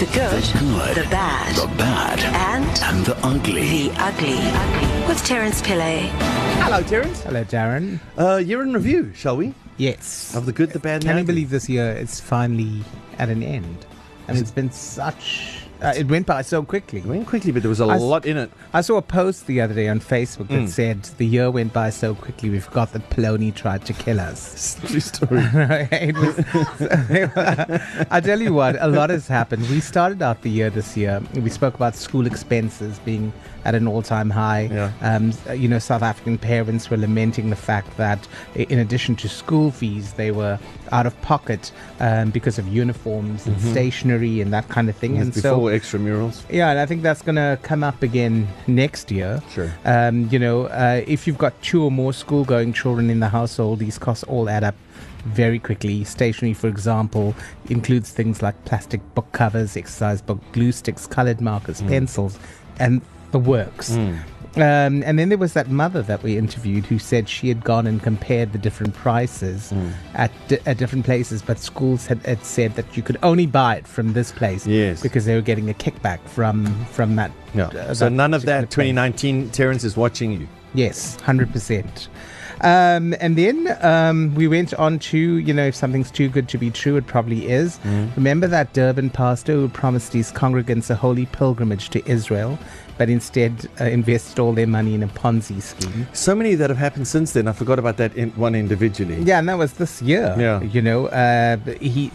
The good, good, the bad, the bad, and and the ugly. the ugly. With Terence Pillay. Hello, Terence. Hello, Darren. Uh, year in review, shall we? Yes. Of the good, the bad, and Can you believe this year it's finally at an end? And it's been such. Uh, it went by so quickly. It went quickly, but there was a I s- lot in it. I saw a post the other day on Facebook that Mm. said the year went by so quickly we forgot that polony tried to kill us. True story. it was, I tell you what, a lot has happened. We started out the year this year. We spoke about school expenses being at an all-time high. Yeah. Um, you know, South African parents were lamenting the fact that, in addition to school fees, they were out of pocket um, because of uniforms and stationery and that kind of thing. and so, Before extramurals. yeah, and I think that's going to come up again next year. Sure. Um, you know, uh, if you've got two or more school going children in the household, these costs all add up very quickly. Stationery, for example, includes things like plastic book covers, exercise book, glue sticks, colored markers, pencils, and the works. Um, and then there was that mother that we interviewed who said she had gone and compared the different prices at, di- at different places, but schools had, had said that you could only buy it from this place Yes. because they were getting a kickback from from that. Yeah. uh, so none of that place. 2019 Terence is watching you. Yes, hundred percent. Um, and then um, we went on to, you know, if something's too good to be true, it probably is. Mm. Remember that Durban pastor who promised his congregants a holy pilgrimage to Israel, but instead uh, invested all their money in a Ponzi scheme? So many that have happened since then. I forgot about that in, one individually. Yeah, and that was this year. Yeah. You know, uh, he.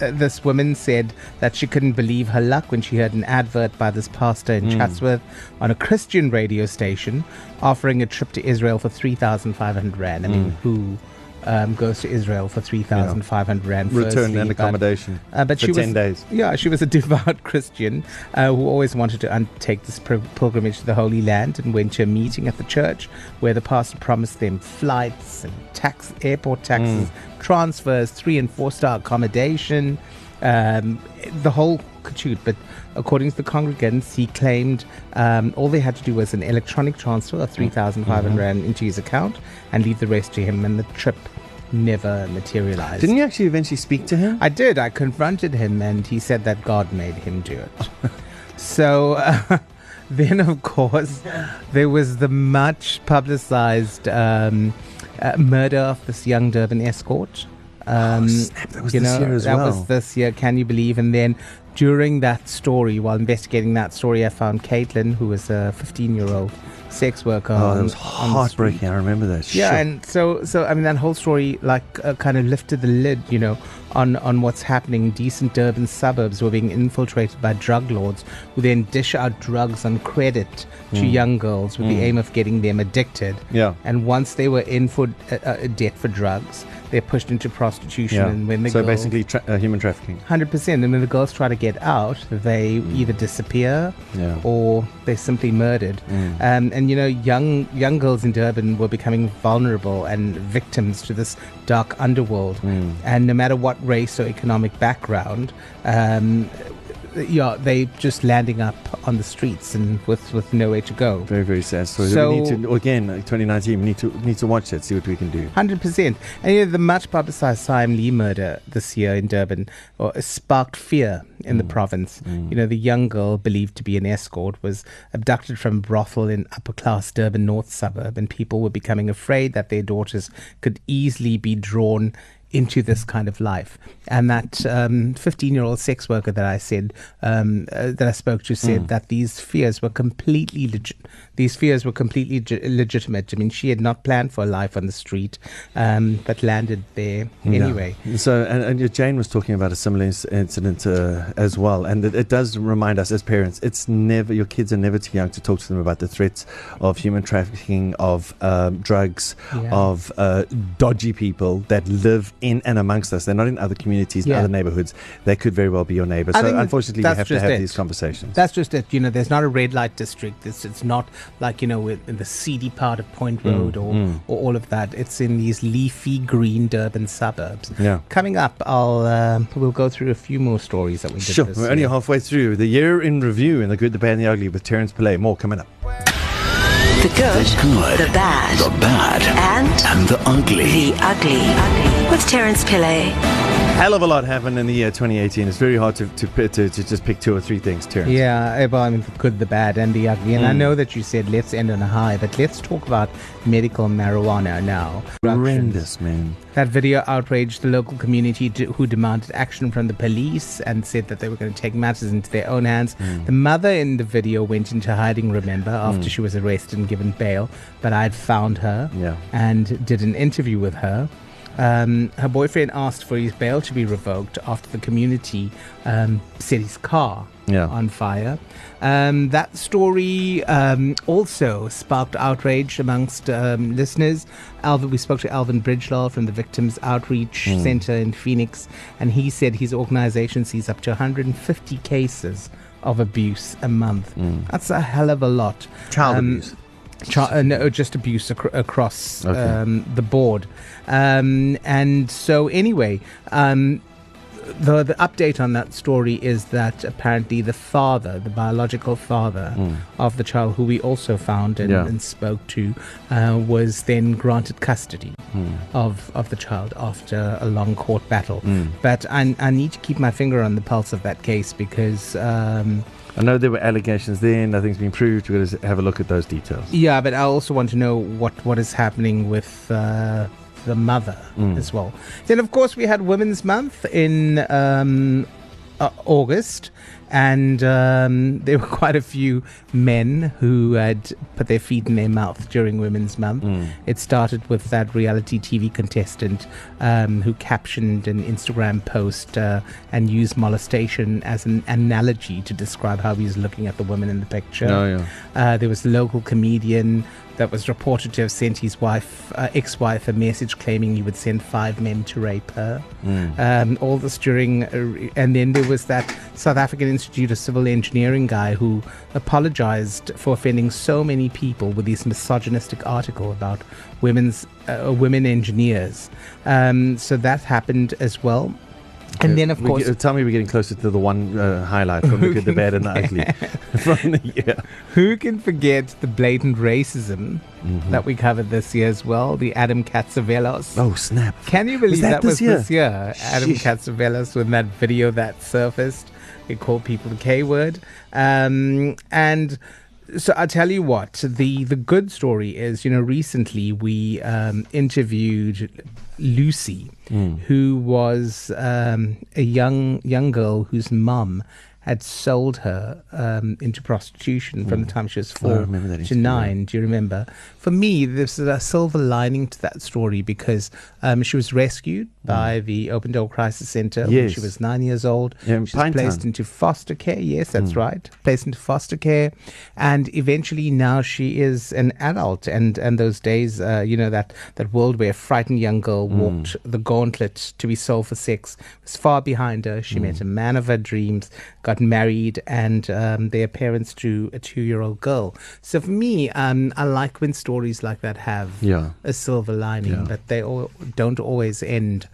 Uh, this woman said that she couldn't believe her luck when she heard an advert by this pastor in Chatsworth on a Christian radio station offering a trip to Israel for 3,500 Rand. I mean, who um, goes to Israel for 3,500 Rand? Return firstly, and but- accommodation. uh, but for she 10 was, days. Yeah, she was a devout Christian uh, who always wanted to undertake this pil- pilgrimage to the Holy Land and went to a meeting at the church where the pastor promised them flights and tax, airport taxes, transfers, three and four star accommodation, um, the whole cachoot. But according to the congregants, he claimed um, all they had to do was an electronic transfer of 3,500 Rand into his account and leave the rest to him, and the trip never materialized. Didn't you actually eventually speak to him? I did. I confronted him, and he said that God made him do it. so uh, then, of course, there was the much publicized um, uh, murder of this young Durban escort. Um, Oh, snap, that was you this know, year as that well. was this year. Can you believe? And then during that story, while investigating that story, I found Caitlin, who was a 15-year-old sex worker. oh, on- that was on the street. heartbreaking. I remember that. Yeah, Shit. and so so I mean that whole story like uh, kind of lifted the lid, you know, on on what's happening. Decent Durban suburbs were being infiltrated by drug lords who then dish out drugs on credit to young girls with the aim of getting them addicted. Yeah. And once they were in for uh, uh, debt for drugs, they're pushed into prostitution. yeah. And when the so girl, basically, tra- uh, human trafficking. Hundred percent. And when the girls try to get out, they either disappear Yeah. or they're simply murdered. Um, and you know, young young girls in Durban were becoming vulnerable and victims to this dark underworld. And no matter what race or economic background, um, yeah, they just landing up on the streets and with with nowhere to go. Very, very sad story. So- we need to, again, uh, 2019, we need to, need to watch that, see what we can do. Hundred percent, and you know, the much publicized Siam Lee murder this year in Durban uh, sparked fear in the province. You know, the young girl believed to be an escort was abducted from a brothel in upper class Durban North suburb, and people were becoming afraid that their daughters could easily be drawn into this kind of life. And that 15 year old sex worker that I said, um, uh, that I spoke to said that these fears were completely legit. These fears were completely ge- legitimate. I mean, she had not planned for a life on the street, um, but landed there anyway. Yeah. So, and, and Jane was talking about a similar incident uh, as well, and it, it does remind us as parents, it's never your kids are never too young to talk to them about the threats of human trafficking, of um, drugs, Yeah. of uh, dodgy people that live in and amongst us. They're not in other communities, Yeah. other neighborhoods. They could very well be your neighbor. I So, unfortunately, we have to have it. these conversations. That's just it. You know, there's not a red light district. It's it's not like you know in the seedy part of Point Mm, Road or or all of that. It's in these leafy green Durban suburbs. Yeah. Coming up, I'll um, we'll go through a few more stories that we did. Sure, this we're only halfway through the year in review in the good, the bad, and the ugly with Terence Pillay. More coming up. The good, the good, the bad, the bad, and and the ugly. the ugly. With Terence Pillay. Hell of a lot happened in the year 2018. It's very hard to, to, to, to just pick two or three things, Terence. Yeah, eh, well, I mean, the good, the bad, and the ugly. And I Mm. know that you said let's end on a high, but let's talk about medical marijuana now. Horrendous, man. That video outraged the local community d- who demanded action from the police and said that they were going to take matters into their own hands. Mm. The mother in the video went into hiding, remember, after she was arrested and given bail, but I'd found her Yeah. and did an interview with her. Um, her boyfriend asked for his bail to be revoked after the community um, set his car Yeah. on fire. Um, that story um, also sparked outrage amongst um, listeners. Alvin, we spoke to Alvin Bridgelaw from the Victims Outreach Hmm. Center in Phoenix, and he said his organization sees up to 150 cases of abuse a month. That's a hell of a lot. Child Um, abuse. Uh, no, just abuse acro- across Okay. um, the board. Um, and so, anyway, um, the the update on that story is that apparently the father, the biological father of the child, who we also found and. Yeah. and spoke to, uh, was then granted custody Hmm. of of the child after a long court battle. Hmm. But I, I need to keep my finger on the pulse of that case because. Um, I know there were allegations there, nothing's been proved. We're going to have a look at those details. Yeah, but I also want to know what, what is happening with uh, the mother Mm. as well. Then, of course, we had Women's Month in um, uh, August, and um, there were quite a few men who had put their feet in their mouth during Women's Month. Mm. It started with that reality TV contestant um, who captioned an Instagram post uh, and used molestation as an analogy to describe how he was looking at the women in the picture. Oh, yeah. Uh, there was a local comedian that was reported to have sent his wife, uh, ex-wife, a message claiming he would send five men to rape her. Mm. Um, all this during, uh, and then there was that South African Institute of Civil Engineering guy who apologized for offending so many people with this misogynistic article about women's uh, women engineers. Um, so that happened as well. And then, of course, get- tell me we're getting closer to the one uh, highlight from the good, the bad, and the ugly from the year. Who can forget the blatant racism Mhm. that we covered this year as well? The Adam Catzavelos. Oh, snap. Can you believe that that, this was year? this year? Adam Sheesh. Catzavelos with that video that surfaced. It called people the K word. Um, and so I'll tell you what, the the good story is, you know, recently we um, interviewed Lucy, Mm. who was um, a young young girl whose mum had sold her um, into prostitution from the time she was I four to nine. Do you remember? For me, there's a silver lining to that story because um, she was rescued by the Open Door Crisis Center when Mm. She was nine years old. Yeah, she was placed into foster care. Yes, that's Mm. right. Placed into foster care, and eventually now she is an adult. And and those days, uh, you know that that world where a frightened young girl Mm. walked the gauntlet to be sold for sex was far behind her. Mm. She met a man of her dreams, got married, and um, their parents to a two-year-old girl. So for me, um, I like when stories like that have Yeah. a silver lining, Yeah. but they all, don't always end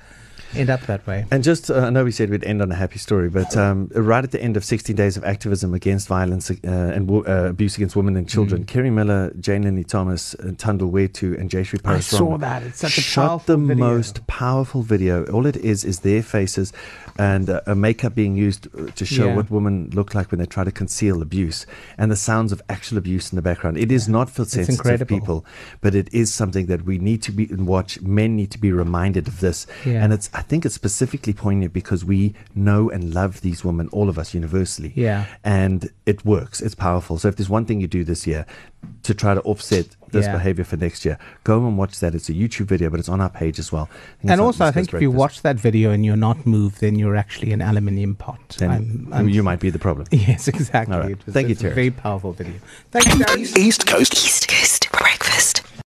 end up that way. And just, uh, I know we said we'd end on a happy story, but um, right at the end of 16 days of activism against violence uh, and wo- uh, abuse against women and children, Mm. Keri Miller, Jane Linley Thomas, uh, Tundle Wetu, and Jayashri I saw that. It's such a shot powerful the video. most powerful video. All it is is their faces and uh, a makeup being used uh, to show Yeah. what women look like when they try to conceal abuse and the sounds of actual abuse in the background. It is not for sensitive incredible. people, but it is something that we need to be and watch. Men need to be reminded of this, Yeah. and it's I think it's specifically poignant because we know and love these women, all of us universally, Yeah. and it works. It's powerful. So if there's one thing you do this year to try to offset this Yeah. behavior for next year, go and watch that. It's a YouTube video, but it's on our page as well. And also, I Discuss think if you watch that video and you're not moved, then you're actually an aluminium pot. then I'm- I'm- you might be the problem. Yes, exactly. All right. It was, Thank you, it's a Terry. very powerful video. Thank you, Darren. East Coast East